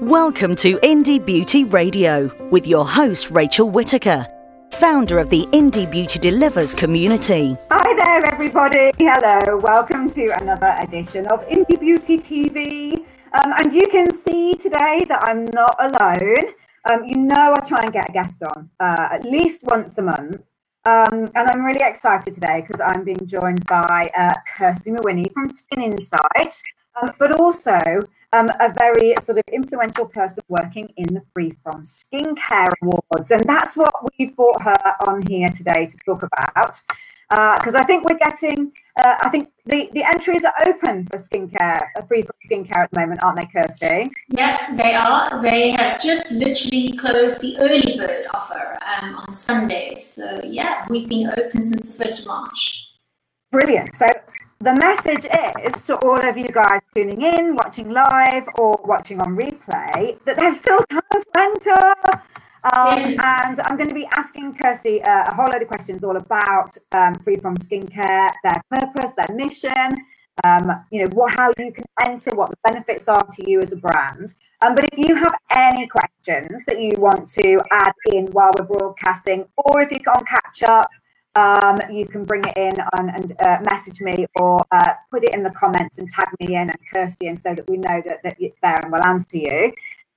Welcome to Indie Beauty Radio with your host, Rachel Whitaker, founder of the Indie Beauty Delivers community. Hi there, everybody. Hello. Welcome to another edition of Indie Beauty TV. Um, and you can see today that I'm not alone. Um, you know, I try and get a guest on uh, at least once a month. Um, and I'm really excited today because I'm being joined by uh, Kirsty Mawhinney from Skin Insight, um, but also um, a very sort of influential person working in the Free From Skincare Awards. And that's what we brought her on here today to talk about. Because uh, I think we're getting, uh, I think the, the entries are open for skincare, uh, free from skincare at the moment, aren't they, Kirsty? Yeah, they are. They have just literally closed the early bird offer um, on Sunday. So, yeah, we've been open since the 1st of March. Brilliant. So, the message is to all of you guys tuning in, watching live, or watching on replay that there's still time to enter. Um, and I'm going to be asking Kirsty uh, a whole load of questions all about um, Free From Skincare, their purpose, their mission, um, you know, what, how you can enter, what the benefits are to you as a brand. Um, but if you have any questions that you want to add in while we're broadcasting, or if you can't catch up, um, you can bring it in on, and uh, message me or uh, put it in the comments and tag me in and Kirsty in so that we know that, that it's there and we'll answer you.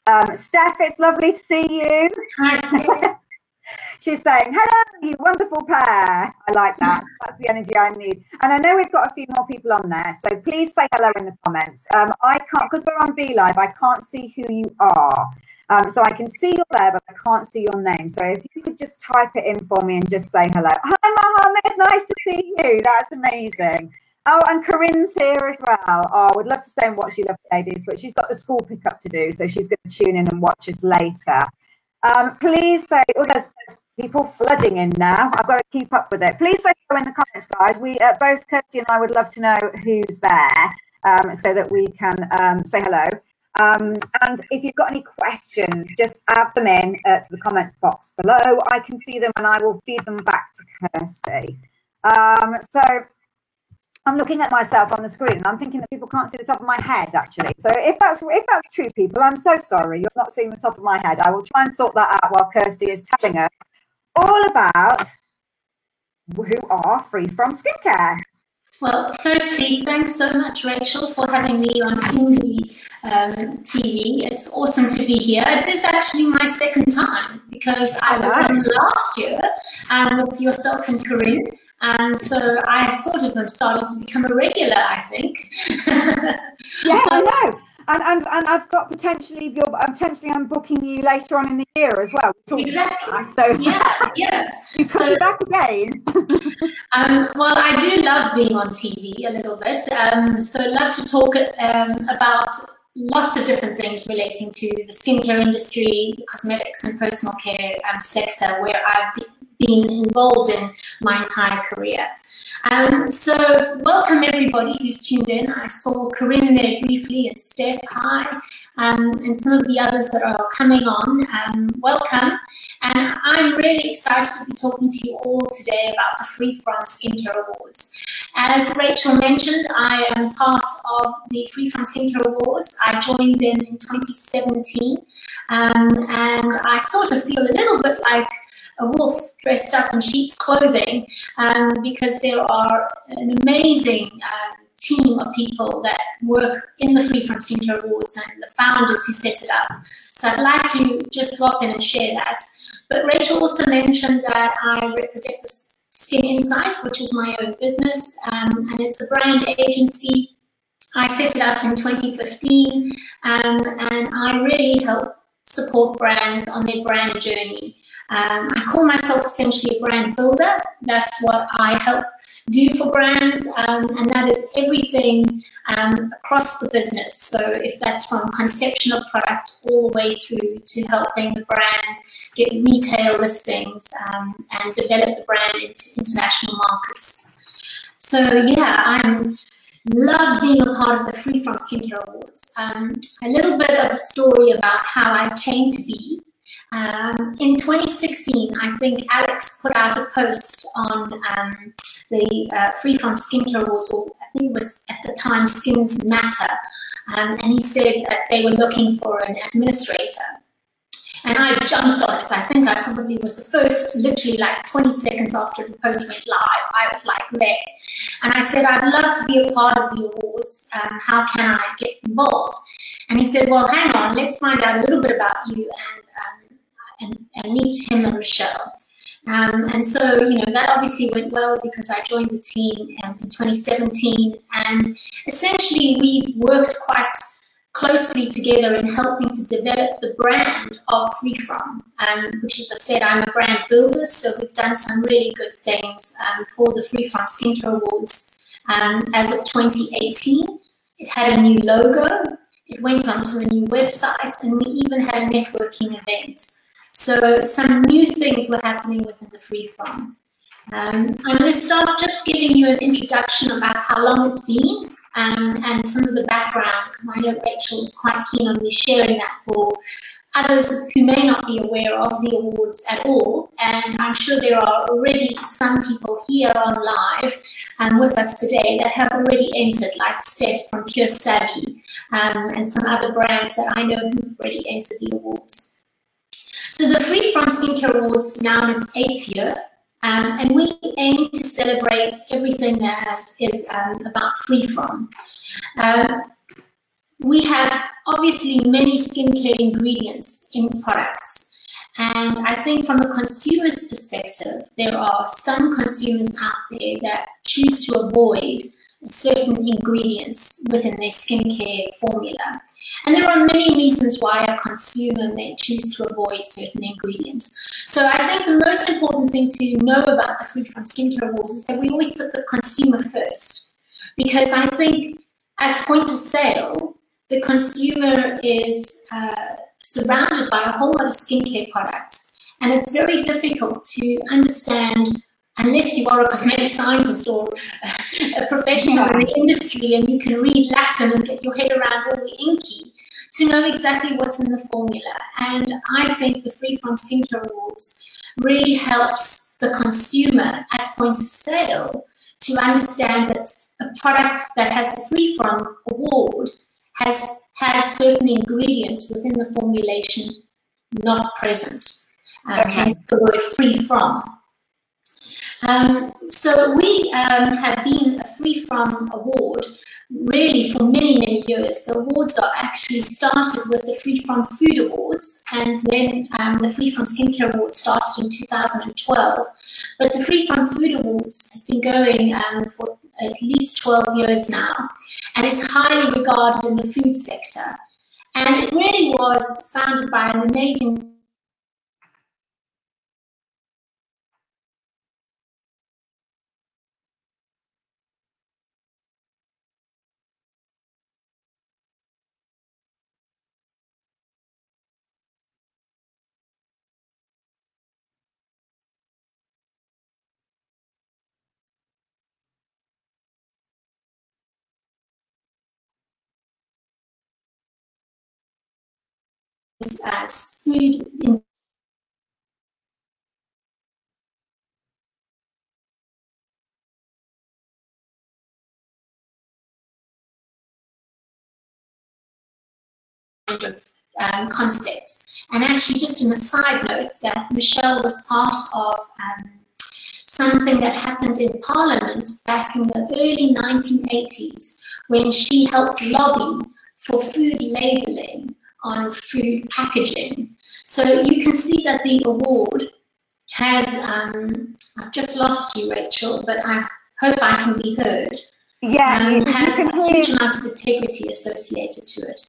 Um, Steph, it's lovely to see you. Hi, Steph. She's saying, hello, you wonderful pair. I like that. That's the energy I need. And I know we've got a few more people on there. So please say hello in the comments. Um, I can't, because we're on BeLive, I can't see who you are. Um, so I can see you're there, but I can't see your name. So if you could just type it in for me and just say hello. Hi, Mohammed. Nice to see you. That's amazing. Oh, and Corinne's here as well. Oh, I would love to stay and watch you, lovely ladies, but she's got the school pickup to do, so she's going to tune in and watch us later. Um, please say, oh, there's, people flooding in now. I've got to keep up with it. Please say hello in the comments, guys. We uh, both Kirsty and I would love to know who's there, um, so that we can um, say hello. Um, and if you've got any questions, just add them in uh, to the comments box below. I can see them and I will feed them back to Kirsty. Um, so I'm looking at myself on the screen and I'm thinking that people can't see the top of my head actually. So if that's if that's true, people, I'm so sorry. You're not seeing the top of my head. I will try and sort that out while Kirsty is telling us all about who are free from skincare. Well, firstly, thanks so much, Rachel, for having me on Indie um, TV. It's awesome to be here. It is actually my second time because I was on last year um, with yourself and Corinne. And so I sort of am starting to become a regular, I think. yeah, I know and, and and I've got potentially you're potentially I'm booking you later on in the year as well. Exactly. So yeah, yeah. you come so, back again. um, well, I do love being on TV a little bit. Um, so love to talk um, about lots of different things relating to the skincare industry, the cosmetics and personal care um, sector, where I've been involved in my entire career. Um, so welcome everybody who's tuned in. I saw Corinne there briefly and Steph, hi, um, and some of the others that are coming on. Um, welcome. And I'm really excited to be talking to you all today about the Free From Skincare Awards. As Rachel mentioned, I am part of the Free From Skincare Awards. I joined them in 2017, um, and I sort of feel a little bit like a wolf dressed up in sheep's clothing um, because there are an amazing um, team of people that work in the Free From Skincare Awards and the founders who set it up. So I'd like to just drop in and share that. But Rachel also mentioned that I represent Skin Insight, which is my own business, um, and it's a brand agency. I set it up in 2015, um, and I really help support brands on their brand journey. Um, I call myself essentially a brand builder. That's what I help do for brands, um, and that is everything um, across the business. So, if that's from conception of product all the way through to helping the brand get retail listings um, and develop the brand into international markets. So, yeah, I'm love being a part of the Free From Skincare Awards. Um, a little bit of a story about how I came to be. Um, in 2016, I think Alex put out a post on um, the uh, Free From Skincare Awards, or I think it was at the time Skins Matter, um, and he said that they were looking for an administrator. And I jumped on it. I think I probably was the first, literally like 20 seconds after the post went live. I was like there. And I said, I'd love to be a part of the awards. Um, how can I get involved? And he said, Well, hang on, let's find out a little bit about you and, and, and meet him and Michelle. Um, and so, you know, that obviously went well because I joined the team um, in 2017. And essentially, we've worked quite closely together in helping to develop the brand of Freefrom, um, which, as I said, I'm a brand builder. So we've done some really good things um, for the Freefrom Skincare Awards um, as of 2018. It had a new logo. It went onto a new website, and we even had a networking event. So some new things were happening within the Freefrom. Um, I'm going to start just giving you an introduction about how long it's been um, and some of the background, because I know Rachel is quite keen on me sharing that for others who may not be aware of the awards at all. And I'm sure there are already some people here on live um, with us today that have already entered, like Steph from Pure Savvy um, and some other brands that I know who've already entered the awards. So the Free From Skincare Awards now in its eighth year, um, and we aim to celebrate everything that is um, about Freefrom. Um, we have obviously many skincare ingredients in products. And I think from a consumer's perspective, there are some consumers out there that choose to avoid certain ingredients within their skincare formula. And there are many reasons why a consumer may choose to avoid certain ingredients. So I think the most important thing to know about the Freefrom Skincare Awards is that we always put the consumer first. Because I think at point of sale, the consumer is uh, surrounded by a whole lot of skincare products. And it's very difficult to understand unless you are a cosmetic scientist or a professional in the industry and you can read Latin and get your head around all the INCI, to know exactly what's in the formula. And I think the Free From Skincare Awards really helps the consumer at point of sale to understand that a product that has the Free From award has had certain ingredients within the formulation not present. Um, okay. Hence the word free from. Um, so we um, have been a free from award really for many, many years. The awards are actually started with the Free From Food Awards, and then um, the Freefrom Skincare Awards started in 2012. But the Free From Food Awards has been going um, for at least 12 years now, and it's highly regarded in the food sector. And it really was founded by an amazing as food in kind of um, concept. And actually, just on a side note, that Michelle was part of um, something that happened in Parliament back in the early 1980s when she helped lobby for food labeling on food packaging. So you can see that the award has, um, I've just lost you, Rachel, but I hope I can be heard. Yeah, um, has a huge amount of integrity associated to it.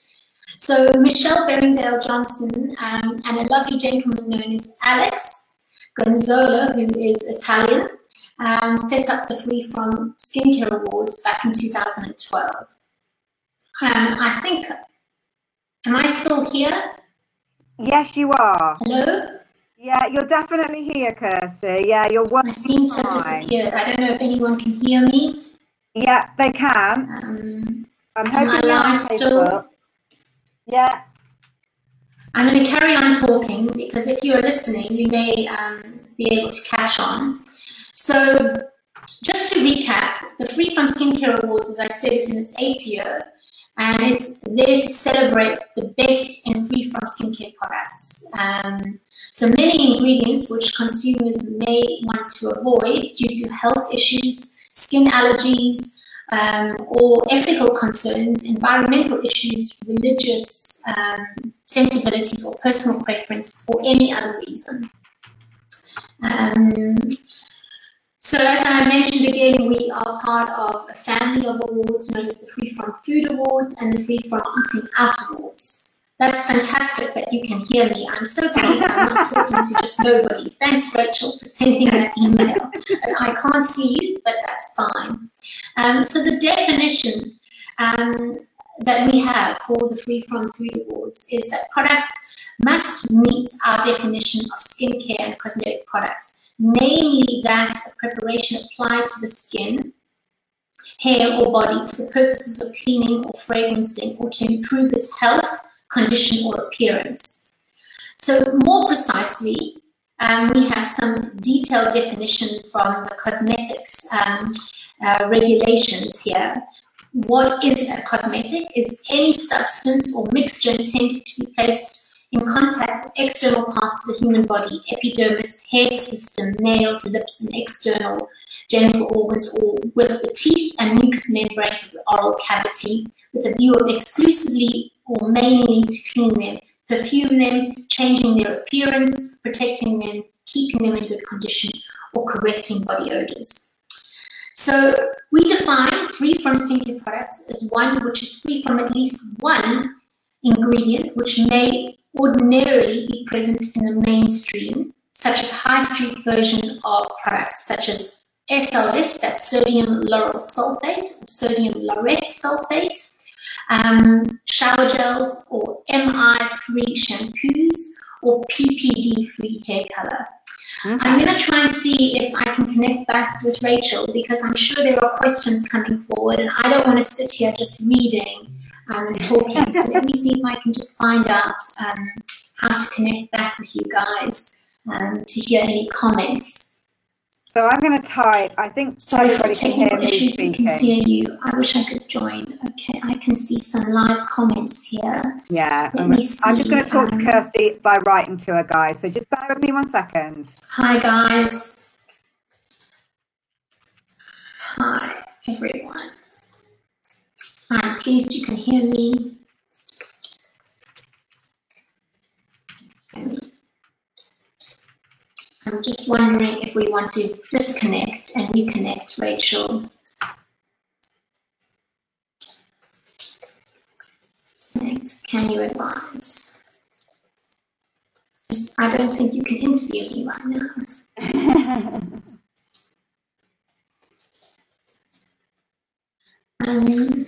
So Michelle Berriedale-Johnson um, and a lovely gentleman known as Alex Gazzola, who is Italian, um, set up the Free From Skincare Awards back in 2012. Um, I think Am I still here? Yes, you are. Hello? Yeah, you're definitely here, Kirsty. Yeah, you're one. I seem to have disappeared. I don't know if anyone can hear me. Yeah, they can. Um, I'm hoping you're on Still? Yeah. I'm going to carry on talking because if you're listening, you may um, be able to catch on. So, just to recap, the Freefrom Skincare Awards, as I said, is in its eighth year. And it's there to celebrate the best in free from skincare products. Um, so many ingredients which consumers may want to avoid due to health issues, skin allergies, um, or ethical concerns, environmental issues, religious um, sensibilities, or personal preference, or any other reason. So as I mentioned again, we are part of a family of awards known as the Free From Food Awards and the Free From Eating Out Awards. That's fantastic that you can hear me. I'm so pleased I'm not talking to just nobody. Thanks, Rachel, for sending that email. And I can't see you, but that's fine. Um, so the definition um, that we have for the Free From Food Awards is that products must meet our definition of skincare and cosmetic products namely that a preparation applied to the skin, hair, or body for the purposes of cleaning or fragrancing or to improve its health, condition, or appearance. So, more precisely, um, we have some detailed definition from the cosmetics um, uh, regulations here. What is a cosmetic? Is any substance or mixture intended to be placed in contact with external parts of the human body, epidermis, hair system, nails, lips, and external genital organs, or with the teeth and mucous membranes of the oral cavity, with a view of exclusively or mainly to clean them, perfume them, changing their appearance, protecting them, keeping them in good condition, or correcting body odors. So we define free from skincare products as one which is free from at least one ingredient which may ordinarily be present in the mainstream, such as high street version of products such as SLS, that's sodium lauryl sulfate or sodium laureth sulfate, um, shower gels or MI-free shampoos or PPD-free hair color. Mm-hmm. I'm going to try and see if I can connect back with Rachel because I'm sure there are questions coming forward and I don't want to sit here just reading um, and talking. so let me see if I can just find out um, how to connect back with you guys um, to hear any comments. So I'm going to type. I think sorry for technical issues. We can hear you. I wish I could join. Okay, I can see some live comments here. Yeah, Let me see. I'm just going to talk um, to Kirsty by writing to her, guys. So just bear with me one second. Hi, guys. Hi, everyone. I'm pleased you can hear me. I'm just wondering if we want to disconnect and reconnect, Rachel. Can you advise? I don't think you can interview me right now. um,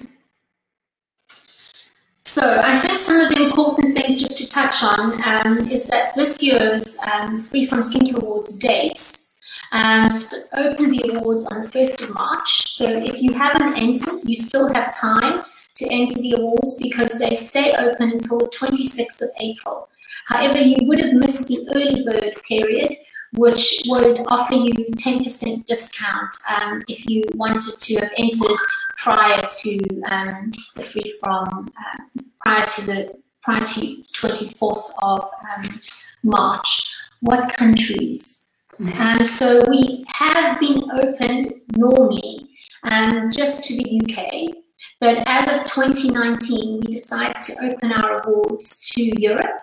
so I think some of the important things just to touch on um, is that this year's um, Free From Skincare Awards dates um, open the awards on the 1st of March. So if you haven't entered, you still have time to enter the awards because they stay open until the 26th of April. However, you would have missed the early bird period, which would offer you 10% discount um, if you wanted to have entered prior to um, the free from uh, prior to the prior to 24th of um, March. What countries? Mm-hmm. Um, so we have been opened normally um, just to the UK, but as of 2019, we decided to open our awards to Europe.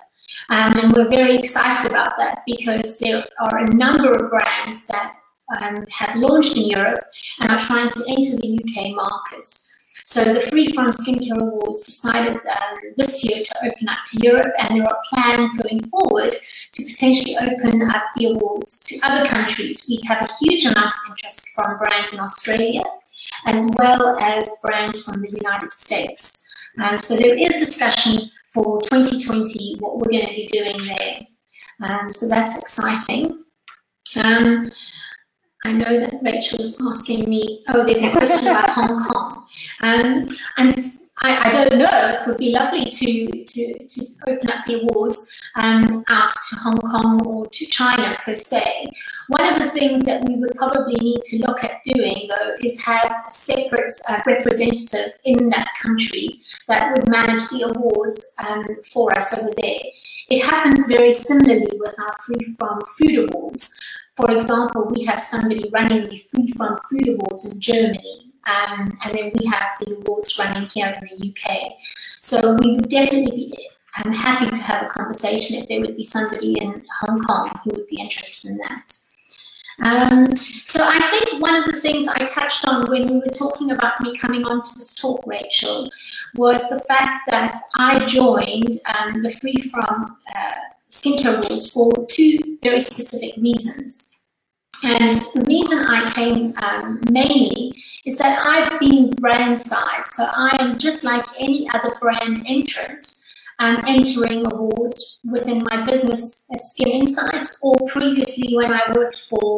Um, and we're very excited about that because there are a number of brands that um, have launched in Europe and are trying to enter the UK market. So the Free From Skincare Awards decided um, this year to open up to Europe, and there are plans going forward to potentially open up the awards to other countries. We have a huge amount of interest from brands in Australia, as well as brands from the United States. Um, so there is discussion for 2020 what we're going to be doing there. Um, so that's exciting. Um, I know that Rachel is asking me, oh, there's a question about Hong Kong. Um, and I, I, don't know. It would be lovely to to, to open up the awards um, out to Hong Kong or to China per se. One of the things that we would probably need to look at doing, though, is have a separate uh, representative in that country that would manage the awards um, for us over there. It happens very similarly with our Free From Food Awards. For example, we have somebody running the Free From Food Awards in Germany um, and then we have the awards running here in the UK. So we would definitely be I'm happy to have a conversation if there would be somebody in Hong Kong who would be interested in that. Um, so I think one of the things I touched on when we were talking about me coming on to this talk, Rachel, was the fact that I joined um, the Free From uh, Skincare Awards for two very specific reasons. And the reason I came um, mainly is that I've been brand side. So I am just like any other brand entrant um, entering awards within my business as Skin Insight, or previously when I worked for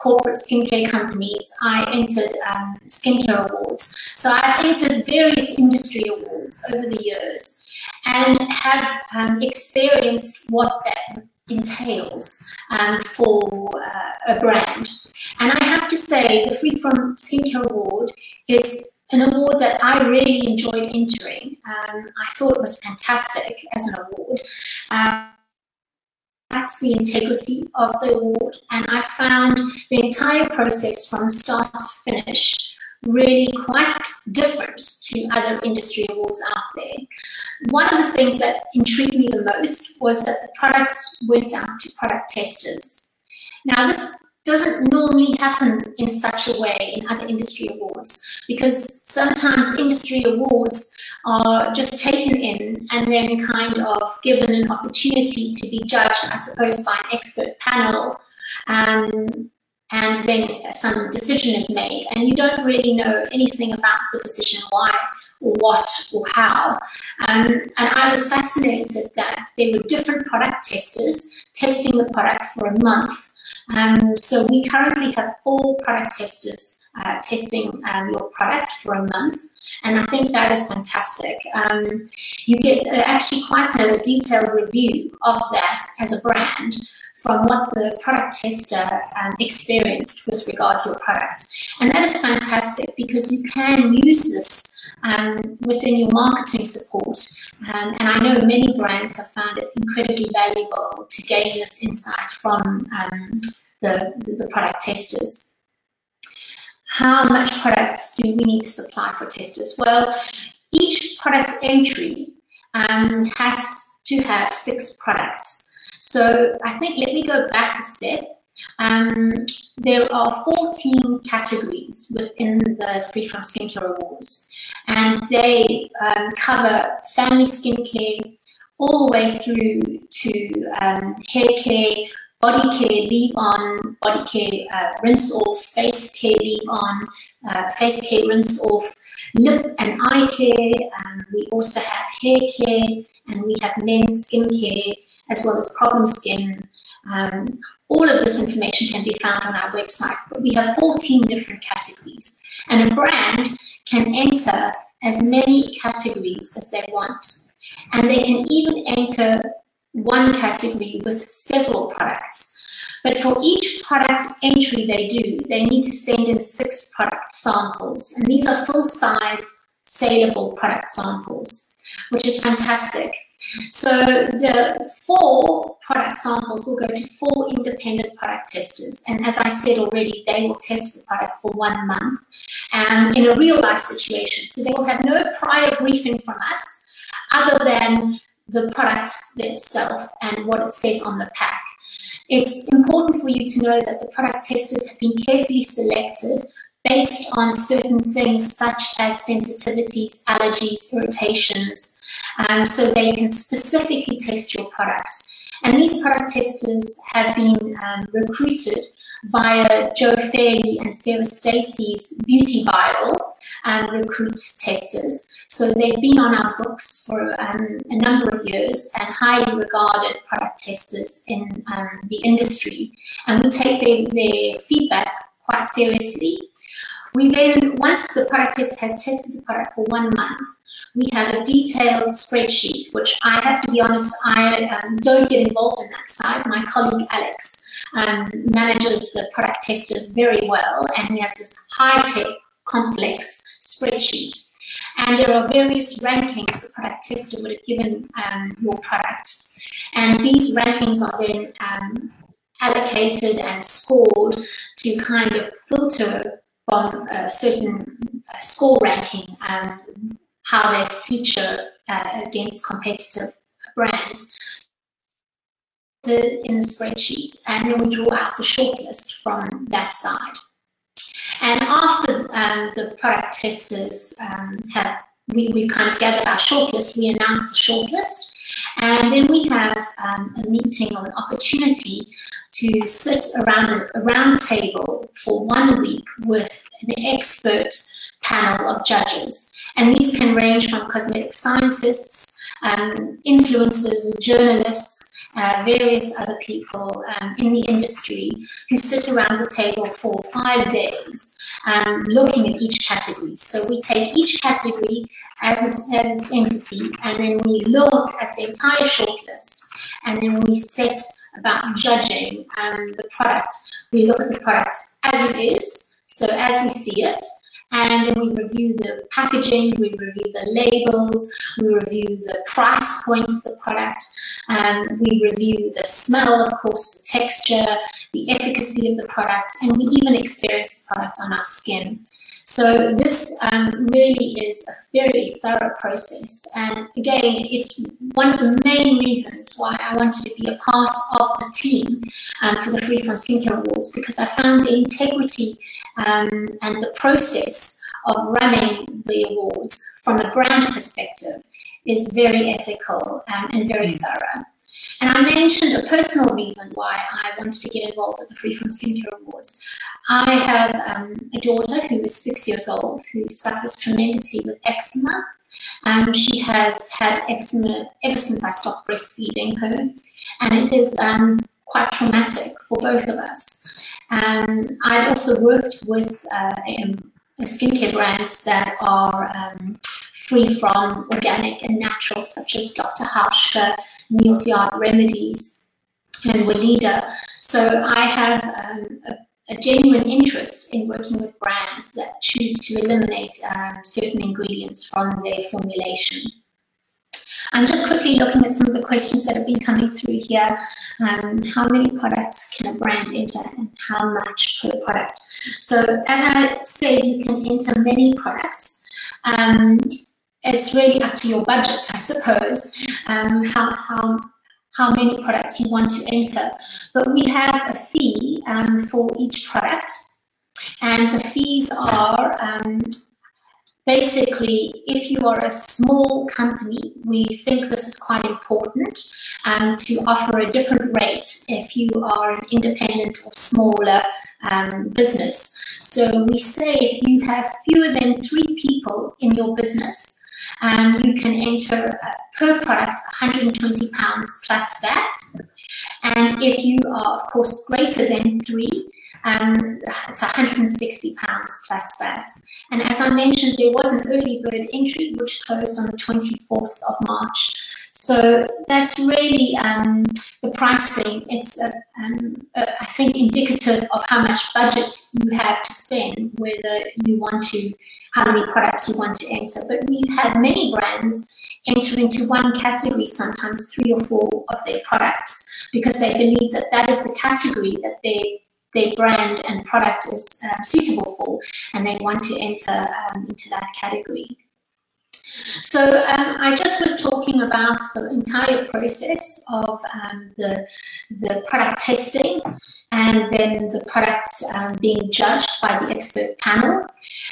corporate skincare companies, I entered um, skincare awards. So I've entered various industry awards over the years and have um, experienced what that entails um, for uh, a brand. And I have to say, the Free From Skincare Award is an award that I really enjoyed entering. Um, I thought it was fantastic as an award. Uh, that's the integrity of the award, and I found the entire process from start to finish really quite different to other industry awards out there. One of the things that intrigued me the most was that the products went out to product testers. Now, this doesn't normally happen in such a way in other industry awards because sometimes industry awards are just taken in and then kind of given an opportunity to be judged, I suppose, by an expert panel. Um, and then some decision is made, and you don't really know anything about the decision, why or what or how. Um, and I was fascinated that there were different product testers testing the product for a month. Um, so we currently have four product testers uh, testing um, your product for a month. And I think that is fantastic. Um, you get uh, actually quite a detailed review of that as a brand from what the product tester um, experienced with regard to your product. And that is fantastic because you can use this um, within your marketing support. Um, and I know many brands have found it incredibly valuable to gain this insight from um, the, the product testers. How much products do we need to supply for testers? Well, each product entry um, has to have six products. So I think let me go back a step. Um, there are 14 categories within the Free From Skincare Awards, and they um, cover family skincare all the way through to um, hair care, body care, leave on, body care, uh, rinse off, face care, leave on, uh, face care, rinse off, lip and eye care. Um, we also have hair care, and we have men's skin care as well as problem skin. Um, all of this information can be found on our website, but we have 14 different categories. And a brand can enter as many categories as they want. And they can even enter one category with several products. But for each product entry they do, they need to send in six product samples. And these are full size, saleable product samples, which is fantastic. So the four product samples will go to four independent product testers. And as I said already, they will test the product for one month um, in a real life situation. So they will have no prior briefing from us other than the product itself and what it says on the pack. It's important for you to know that the product testers have been carefully selected based on certain things such as sensitivities, allergies, irritations, um, so they can specifically test your product. And these product testers have been um, recruited via Jo Fairley and Sarah Stacey's Beauty Bible um, recruit testers. So they've been on our books for um, a number of years and highly regarded product testers in um, the industry. And we take their, their feedback quite seriously. We then, once the product test has tested the product for one month, we have a detailed spreadsheet, which I have to be honest, I um, don't get involved in that side. My colleague Alex um, manages the product testers very well, and he has this high-tech, complex spreadsheet. And there are various rankings the product tester would have given um, your product. And these rankings are then um, allocated and scored to kind of filter from a certain score ranking um, how they feature uh, against competitive brands in the spreadsheet and then we draw out the shortlist from that side. And after um, the product testers um, have, we, we've kind of gathered our shortlist, we announce the shortlist and then we have um, a meeting or an opportunity to sit around a, a round table for one week with an expert panel of judges. And these can range from cosmetic scientists, um, influencers, journalists, uh, various other people um, in the industry who sit around the table for five days um, looking at each category. So we take each category as, a, as its entity and then we look at the entire shortlist and then we set about judging um, the product. We look at the product as it is, so as we see it, and we review the packaging, we review the labels, we review the price point of the product, um, we review the smell, of course, the texture, the efficacy of the product, and we even experience the product on our skin. So this um, really is a very thorough process. And again, it's one of the main reasons why I wanted to be a part of the team um, for the Free From Skincare Awards, because I found the integrity um, and the process of running the awards from a brand perspective is very ethical um, and very mm. thorough. And I mentioned a personal reason why I wanted to get involved with the Free From Skincare Awards. I have um, a daughter who is six years old who suffers tremendously with eczema. Um, she has had eczema ever since I stopped breastfeeding her, and it is um, quite traumatic for both of us. Um, I've also worked with uh, skincare brands that are um, free from organic and natural, such as Dr. Hauschka, Neal's Yard Remedies, and Weleda. So I have um, a, a, genuine interest in working with brands that choose to eliminate um, certain ingredients from their formulation. I'm just quickly looking at some of the questions that have been coming through here. Um, how many products can a brand enter and how much per product? So as I said, you can enter many products. Um, it's really up to your budget, I suppose, um, how, how, how many products you want to enter. But we have a fee um, for each product. And the fees are um, basically, if you are a small company, we think this is quite important um, to offer a different rate if you are an independent or smaller um, business. So we say if you have fewer than three people in your business, um, you can enter uh, per product 120 pounds plus VAT. And if you are, of course, greater than three, um, it's 160 pounds plus VAT. And as I mentioned, there was an early bird entry which closed on the 24th of March. So that's really um, the pricing. It's, a, um, a, I think, indicative of how much budget you have to spend, whether you want to, how many products you want to enter. But we've had many brands enter into one category, sometimes three or four of their products, because they believe that that is the category that they their brand and product is um, suitable for, and they want to enter um, into that category. So um, I just was talking about the entire process of um, the, the product testing and then the product um, being judged by the expert panel.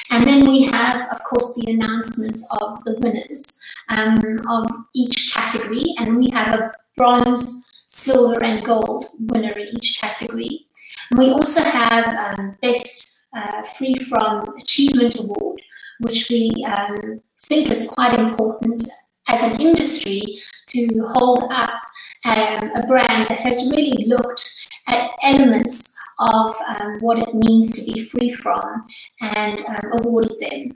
And then we have, of course, the announcement of the winners um, of each category. And we have a bronze, silver, and gold winner in each category. We also have um, Best uh, Free From Achievement Award, which we um, think is quite important as an industry to hold up um, a brand that has really looked at elements of um, what it means to be free from and um, awarded them.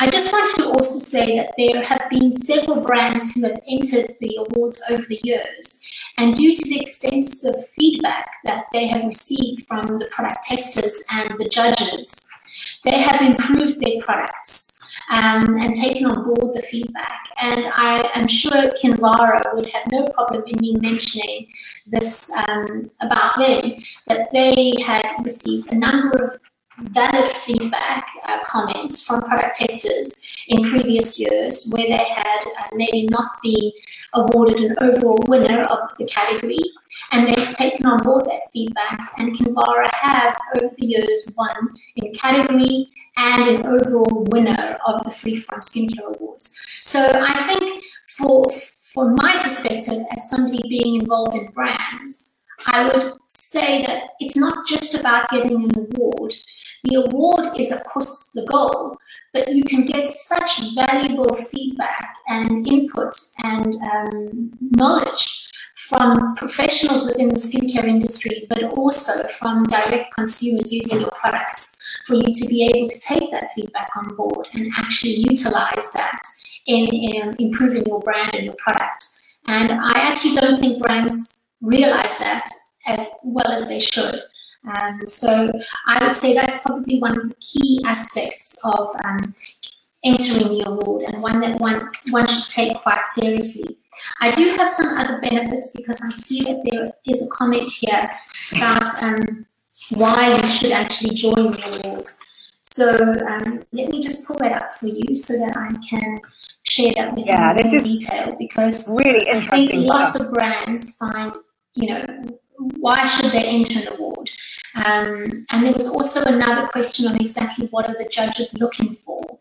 I just want to also say that there have been several brands who have entered the awards over the years. And due to the extensive feedback that they have received from the product testers and the judges, they have improved their products um, and taken on board the feedback. And I am sure Kinvara would have no problem in me mentioning this um, about them, that they had received a number of valid feedback uh, comments from product testers in previous years where they had uh, maybe not been awarded an overall winner of the category and they've taken on board that feedback and Kinvara have over the years won in category and an overall winner of the Free From Skincare Awards. So I think for from my perspective as somebody being involved in brands, I would say that it's not just about getting an award. The award is, of course, the goal, but you can get such valuable feedback and input and um, knowledge from professionals within the skincare industry, but also from direct consumers using your products for you to be able to take that feedback on board and actually utilize that in, in improving your brand and your product. And I actually don't think brands realize that as well as they should. Um, so I would say that's probably one of the key aspects of um, entering the award and one that one, one should take quite seriously. I do have some other benefits because I see that there is a comment here about um, why you should actually join the awards. So um, let me just pull that up for you so that I can share that with yeah, you in detail because really I think lots of brands find, you know, why should they enter an award? Um, and there was also another question on exactly what are the judges looking for.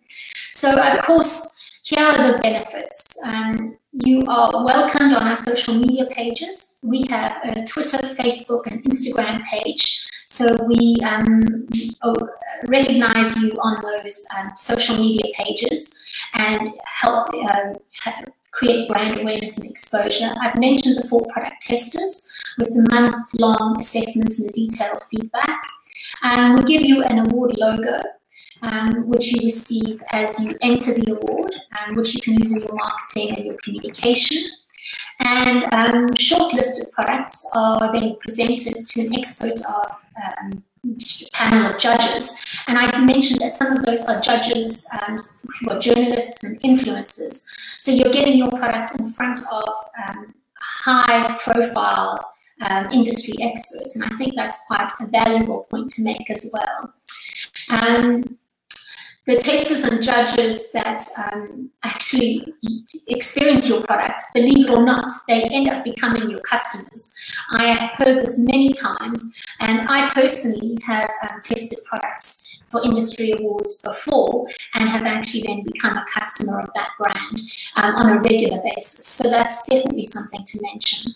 So, of course, here are the benefits. Um, you are welcomed on our social media pages. We have a Twitter, Facebook, and Instagram page. So we um, oh, recognize you on those um, social media pages and help uh, create brand awareness and exposure. I've mentioned the four product testers with the month-long assessments and the detailed feedback. Um, we give you an award logo, um, which you receive as you enter the award, um, which you can use in your marketing and your communication. And um, shortlisted products are then presented to an expert of um, panel of judges. And I mentioned that some of those are judges um, who are journalists and influencers. So you're getting your product in front of um, high profile um, industry experts. And I think that's quite a valuable point to make as well. Um, the testers and judges that um, actually experience your product, believe it or not, they end up becoming your customers. I have heard this many times, and I personally have um, tested products for industry awards before and have actually then become a customer of that brand um, on a regular basis. So that's definitely something to mention.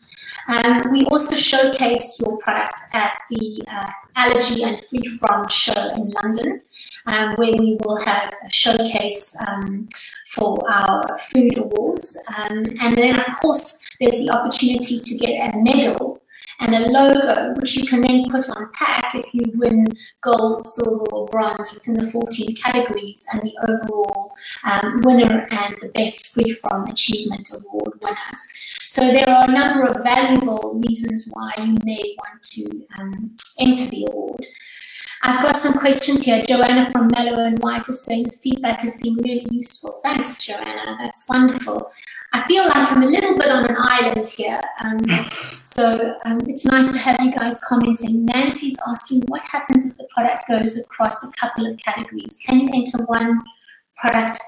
Um, we also showcase your product at the uh, Allergy and Free From show in London, um, where we will have a showcase um, for our food awards. Um, and then, of course, there's the opportunity to get a medal and a logo, which you can then put on pack if you win gold, silver, or bronze within the 14 categories and the overall um, winner and the best free from achievement award winner. So there are a number of valuable reasons why you may want to um, enter the award. I've got some questions here. Joanna from Mellow and White is saying the feedback has been really useful. Thanks, Joanna. That's wonderful. I feel like I'm a little bit on an island here. Um, so um, it's nice to have you guys commenting. Nancy's asking, what happens if the product goes across a couple of categories? Can you enter one product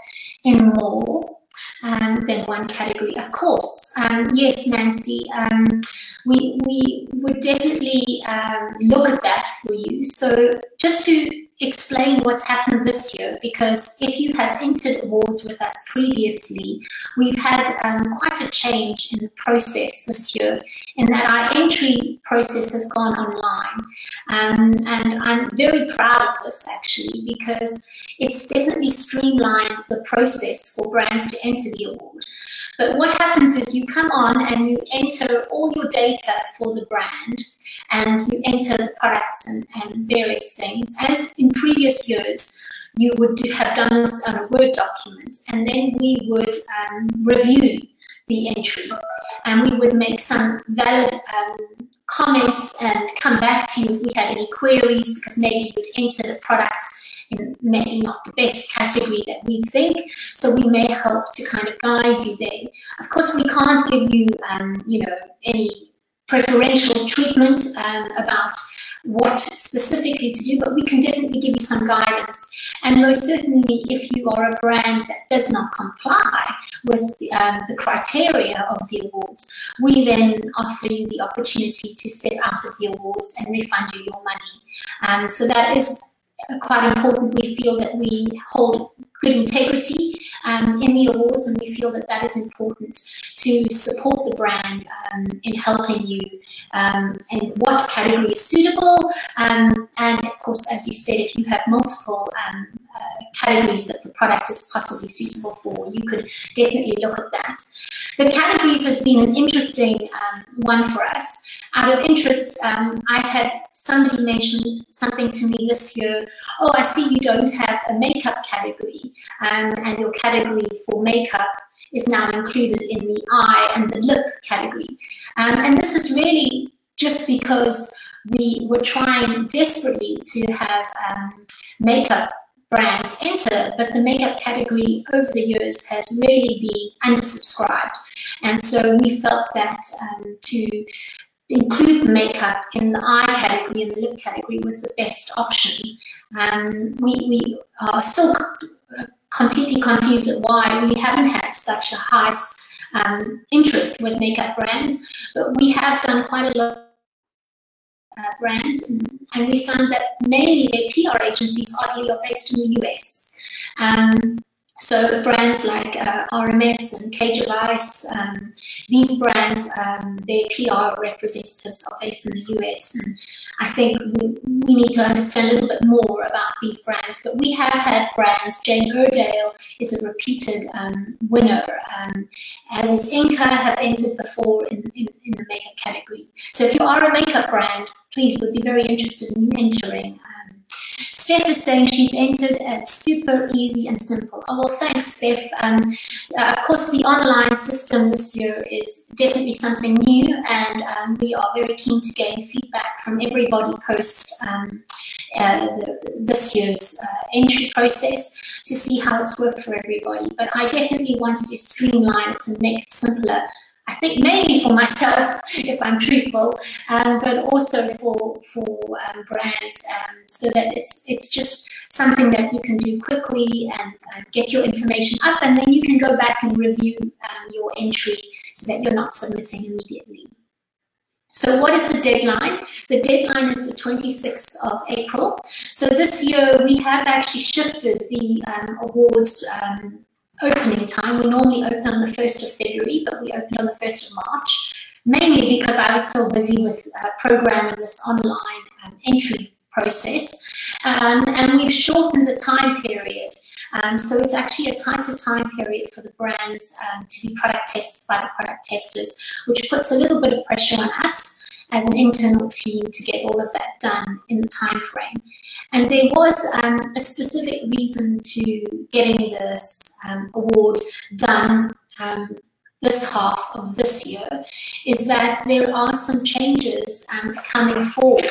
in more um, than one category? Of course. Um, yes, Nancy. Um, we, we would definitely um, look at that for you. So just to explain what's happened this year because if you have entered awards with us previously, we've had um, quite a change in the process this year in that our entry process has gone online. Um, and I'm very proud of this actually because it's definitely streamlined the process for brands to enter the award. But what happens is you come on and you enter all your data for the brand and you enter the products and, and various things. As in previous years, you would have done this on a Word document and then we would um, review the entry and we would make some valid um, comments and come back to you if we had any queries because maybe you'd enter the product in maybe not the best category that we think. So we may help to kind of guide you there. Of course, we can't give you, um, you know, any preferential treatment um, about what specifically to do, but we can definitely give you some guidance. And most certainly, if you are a brand that does not comply with um, the criteria of the awards, we then offer you the opportunity to step out of the awards and refund you your money. Um, so that is quite important. We feel that we hold good integrity um, in the awards, and we feel that that is important to support the brand um, in helping you um, and what category is suitable. Um, and of course, as you said, if you have multiple um, uh, categories that the product is possibly suitable for, you could definitely look at that. The categories has been an interesting um, one for us. Out of interest, um, I've had somebody mention something to me this year. Oh, I see you don't have a makeup category, um, and your category for makeup is now included in the eye and the lip category. Um, and this is really just because we were trying desperately to have um, makeup brands enter, but the makeup category over the years has really been undersubscribed. And so we felt that um, to include makeup in the eye category and the lip category was the best option. Um, we, we are still completely confused at why we haven't had such a high um, interest with makeup brands, but we have done quite a lot uh, brands, and, we found that mainly their PR agencies oddly are based in the US. Um, so brands like uh, RMS and Cage um, these brands, um, their PR representatives are based in the US. And I think we, we need to understand a little bit more about these brands. But we have had brands. Jane Iredale is a repeated um, winner, um, as is Inika, have entered before in, in, in, the makeup category. So if you are a makeup brand, please would be very interested in entering. Steph is saying she's entered at super easy and simple. Oh, well, thanks, Steph. Um, uh, of course, the online system this year is definitely something new, and um, we are very keen to gain feedback from everybody post um, uh, the, this year's uh, entry process to see how it's worked for everybody. But I definitely wanted to streamline it and make it simpler I think mainly for myself, if I'm truthful, um, but also for for um, brands, um, so that it's it's just something that you can do quickly and, and, get your information up, and then you can go back and review um, your entry so that you're not submitting immediately. So what is the deadline? The deadline is the 26th of April. So this year we have actually shifted the um, awards opening time. We normally open on the 1st of February, but we opened on the 1st of March, mainly because I was still busy with uh, programming this online um, entry process. Um, and we've shortened the time period. Um, so it's actually a tighter time period for the brands um, to be product tested by the product testers, which puts a little bit of pressure on us as an internal team to get all of that done in the time frame. And there was um, a specific reason to getting this um, award done um, this half of this year, is that there are some changes um, coming forward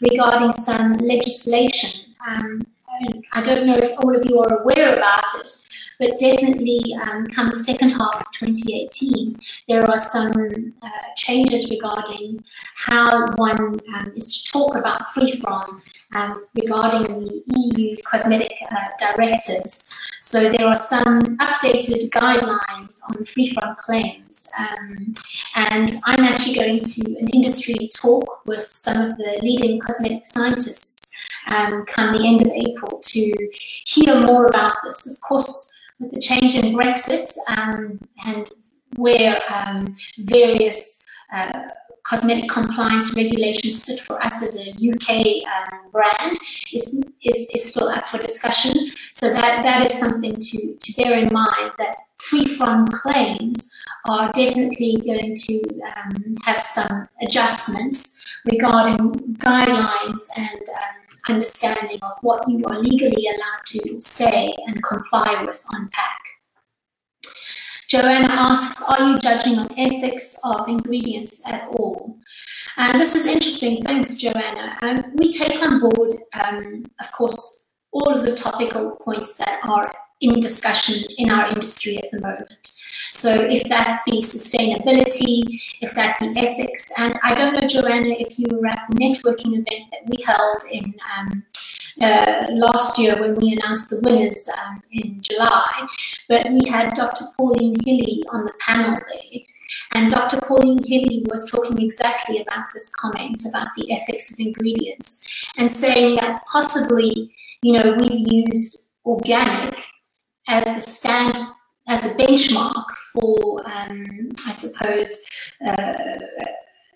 regarding some legislation. Um, I don't know if all of you are aware about it, but definitely um, come the second half of 2018, there are some uh, changes regarding how one um, is to talk about free from um, regarding the EU cosmetic uh, directives. So there are some updated guidelines on free from claims. Um, and I'm actually going to an industry talk with some of the leading cosmetic scientists um, come the end of April to hear more about this. Of course, with the change in Brexit um, and where um, various uh, cosmetic compliance regulations sit for us as a UK um, brand is, is, is still up for discussion. So that, that is something to, to bear in mind that free from claims are definitely going to um, have some adjustments regarding guidelines and um, understanding of what you are legally allowed to say and comply with on pack. Joanna asks, are you judging on ethics of ingredients at all? And this is interesting. Thanks, Joanna. Um, we take on board, um, of course, all of the topical points that are in discussion in our industry at the moment. So if that be sustainability, if that be ethics, and I don't know, Joanna, if you were at the networking event that we held in um, uh, last year when we announced the winners um, in July, but we had Dr. Pauline Hili on the panel there. And Dr. Pauline Hili was talking exactly about this comment about the ethics of ingredients and saying that possibly, you know, we've used organic as the stand, as a benchmark for, um, I suppose, uh,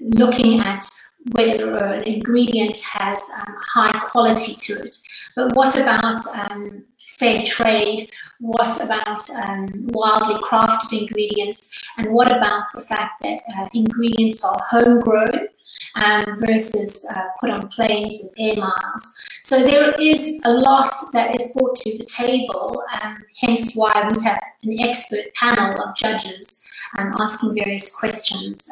looking at whether an ingredient has um, high quality to it. But what about um, fair trade? What about um, wildly crafted ingredients? And what about the fact that uh, ingredients are homegrown um, versus uh, put on planes with air miles? So there is a lot that is brought to the table, um, hence why we have an expert panel of judges um, asking various questions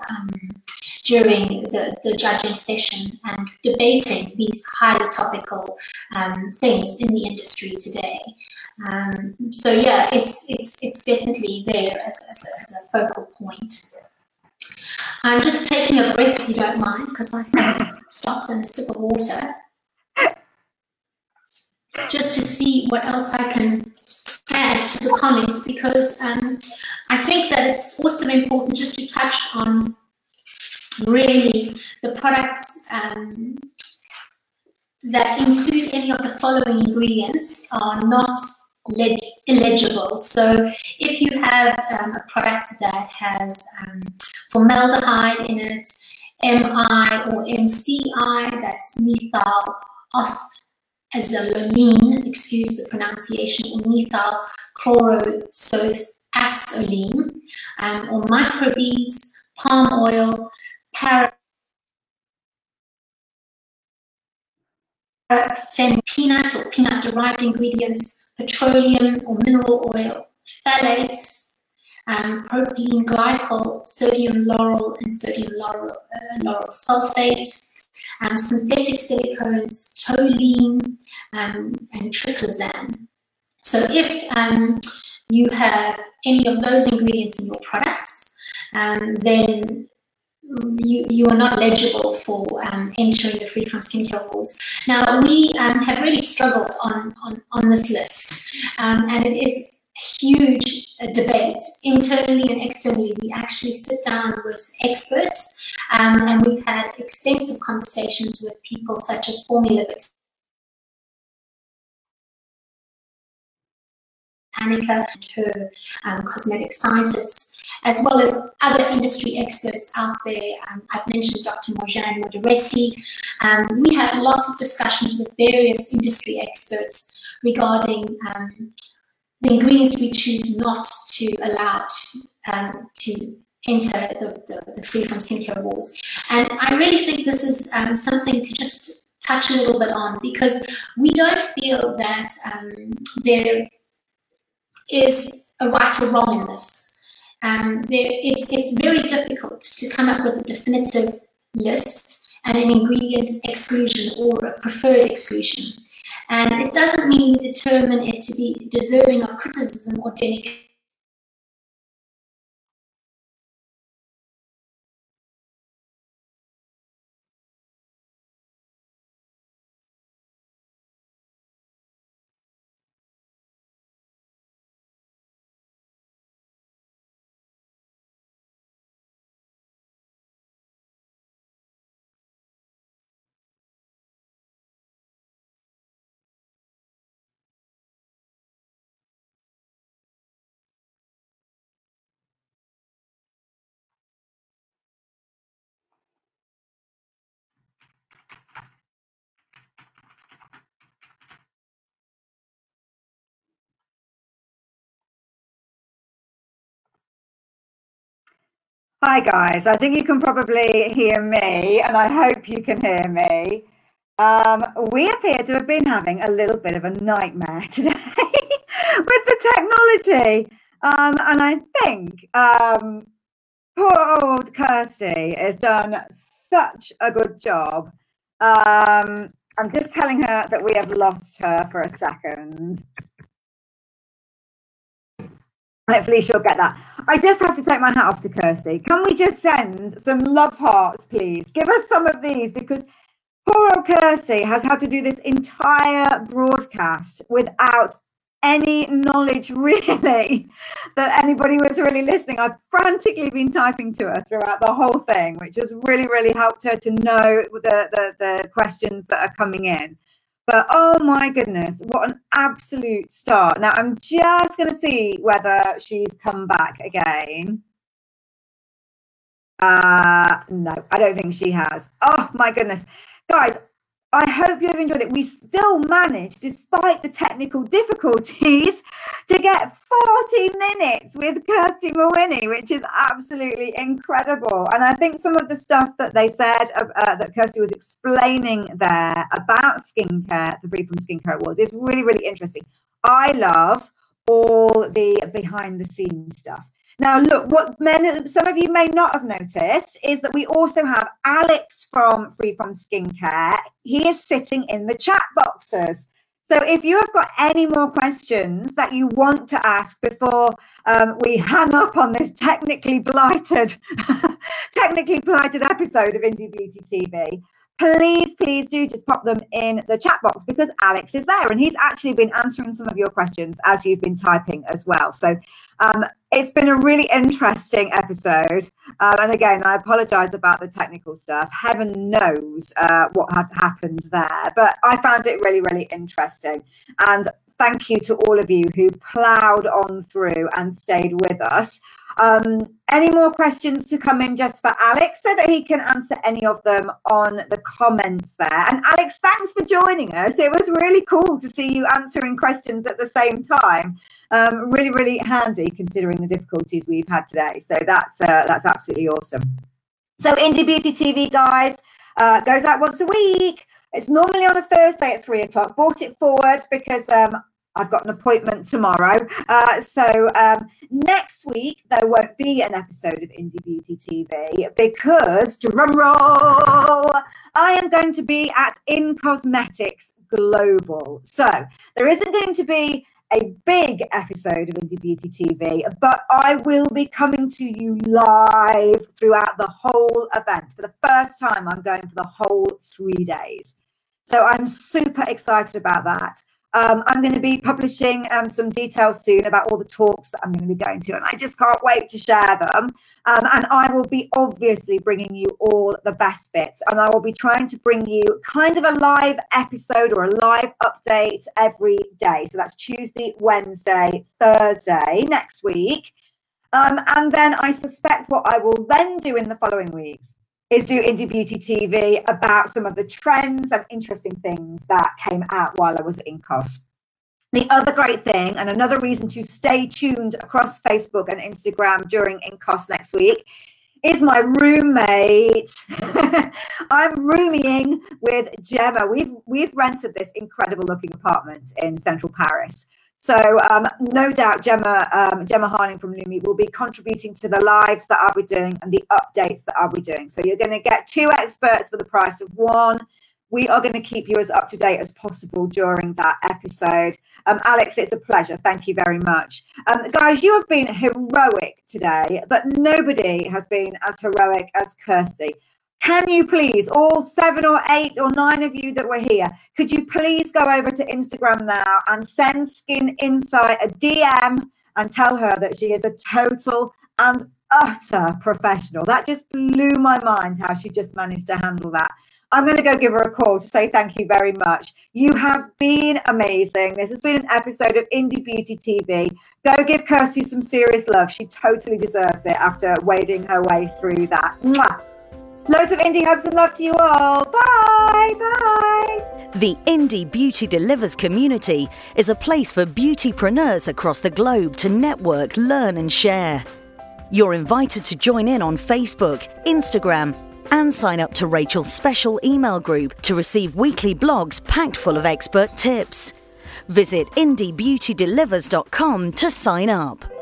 during the, the judging session and debating these highly topical um, things in the industry today. Um, so yeah, it's it's it's definitely there as, as, a, as a focal point. I'm just taking a breath, if you don't mind, because I haven't stopped and a sip of water, just to see what else I can add to the comments, because um, I think that it's also important just to touch on really the products um, that include any of the following ingredients are not illegible. So if you have um, a product that has um, formaldehyde in it, MI or MCI, that's methyl oxazoline, excuse the pronunciation, or methyl chlorosoethylene, um, or microbeads, palm oil, paraffin peanut or peanut derived ingredients, petroleum or mineral oil, phthalates, um, propylene glycol, sodium lauryl and sodium lauryl, uh, sulfate, um, synthetic silicones, toluene, um, and triclosan. So if um, you have any of those ingredients in your products, um, then you, you are not eligible for um, entering the Free From Skincare Awards. Now, we um, have really struggled on, on, on this list, um, and it is huge debate internally and externally. We actually sit down with experts, um, and we've had extensive conversations with people such as Formula Botanica and her um, cosmetic scientists as well as other industry experts out there. Um, I've mentioned Dr. Marjane Modaresi. Um, we had lots of discussions with various industry experts regarding um, the ingredients we choose not to allow to, um, to enter the, the, the, Free From Skincare Awards. And I really think this is um, something to just touch a little bit on because we don't feel that um, there is a right or wrong in this. Um, there, it's, it's very difficult to come up with a definitive list and an ingredient exclusion or a preferred exclusion. And it doesn't mean determine it to be deserving of criticism or denigration Hi, guys. I think you can probably hear me, and I hope you can hear me. Um, we appear to have been having a little bit of a nightmare today with the technology. Um, and I think um, poor old Kirsty has done such a good job. Um, I'm just telling her that we have lost her for a second. Hopefully she'll get that. I just have to take my hat off to Kirsty. Can we just send some love hearts, please? Give us some of these because poor old Kirsty has had to do this entire broadcast without any knowledge really that anybody was really listening. I've frantically been typing to her throughout the whole thing, which has really, really helped her to know the, the, the questions that are coming in. But oh my goodness, what an absolute start. Now I'm just going to see whether she's come back again. Uh, no, I don't think she has. Oh my goodness. Guys, I hope you have enjoyed it. We still managed, despite the technical difficulties, to get 40 minutes with Kirsty Mawhinney, which is absolutely incredible. And I think some of the stuff that they said uh, that Kirsty was explaining there about skincare, the Free From Skincare Awards, is really, really interesting. I love all the behind the scenes stuff. Now, look, what men, some of you may not have noticed is that we also have Alex from Free From Skincare. He is sitting in the chat boxes. So if you have got any more questions that you want to ask before um, we hang up on this technically blighted, technically blighted episode of Indie Beauty TV, please, please do just pop them in the chat box because Alex is there and he's actually been answering some of your questions as you've been typing as well. So um, it's been a really interesting episode. Um, and again, I apologize about the technical stuff. Heaven knows uh, what had happened there, but I found it really, really interesting. And thank you to all of you who ploughed on through and stayed with us. Um, any more questions to come in just for Alex so that he can answer any of them on the comments there? And Alex, thanks for joining us. It was really cool to see you answering questions at the same time. Um, really, really handy considering the difficulties we've had today. So that's uh, that's absolutely awesome. So Indie Beauty TV, guys, uh, goes out once a week. It's normally on a Thursday at three o'clock. Brought it forward because um, I've got an appointment tomorrow. Uh, so um, next week there won't be an episode of Indie Beauty TV because drumroll, I am going to be at In Cosmetics Global. So there isn't going to be a big episode of Indie Beauty TV, but I will be coming to you live throughout the whole event. For the first time, I'm going for the whole three days. So I'm super excited about that. Um, I'm going to be publishing um, some details soon about all the talks that I'm going to be going to, and I just can't wait to share them. Um, and I will be obviously bringing you all the best bits, and I will be trying to bring you kind of a live episode or a live update every day. So that's Tuesday, Wednesday, Thursday next week. Um, and then I suspect what I will then do in the following weeks is do Indie Beauty TV about some of the trends and interesting things that came out while I was in COS. The other great thing, and another reason to stay tuned across Facebook and Instagram during INCOS next week, is my roommate. I'm rooming with Gemma. We've we've rented this incredible looking apartment in central Paris. So um, no doubt Gemma, um, Gemma Harling from Lumi will be contributing to the lives that I'll be doing and the updates that I'll be doing. So you're going to get two experts for the price of one. We are going to keep you as up to date as possible during that episode. Um, Alex, it's a pleasure. Thank you very much. Um, guys, you have been heroic today, but nobody has been as heroic as Kirsty. Can you please, all seven or eight or nine of you that were here, could you please go over to Instagram now and send Skin Insight a DM and tell her that she is a total and utter professional? That just blew my mind how she just managed to handle that. I'm going to go give her a call to say thank you very much. You have been amazing. This has been an episode of Indie Beauty TV. Go give Kirsty some serious love. She totally deserves it after wading her way through that. Mwah. Loads of indie hugs and love to you all. Bye. Bye. The Indie Beauty Delivers community is a place for beautypreneurs across the globe to network, learn, and share. You're invited to join in on Facebook, Instagram, and sign up to Rachel's special email group to receive weekly blogs packed full of expert tips. Visit indiebeautydelivers.com to sign up.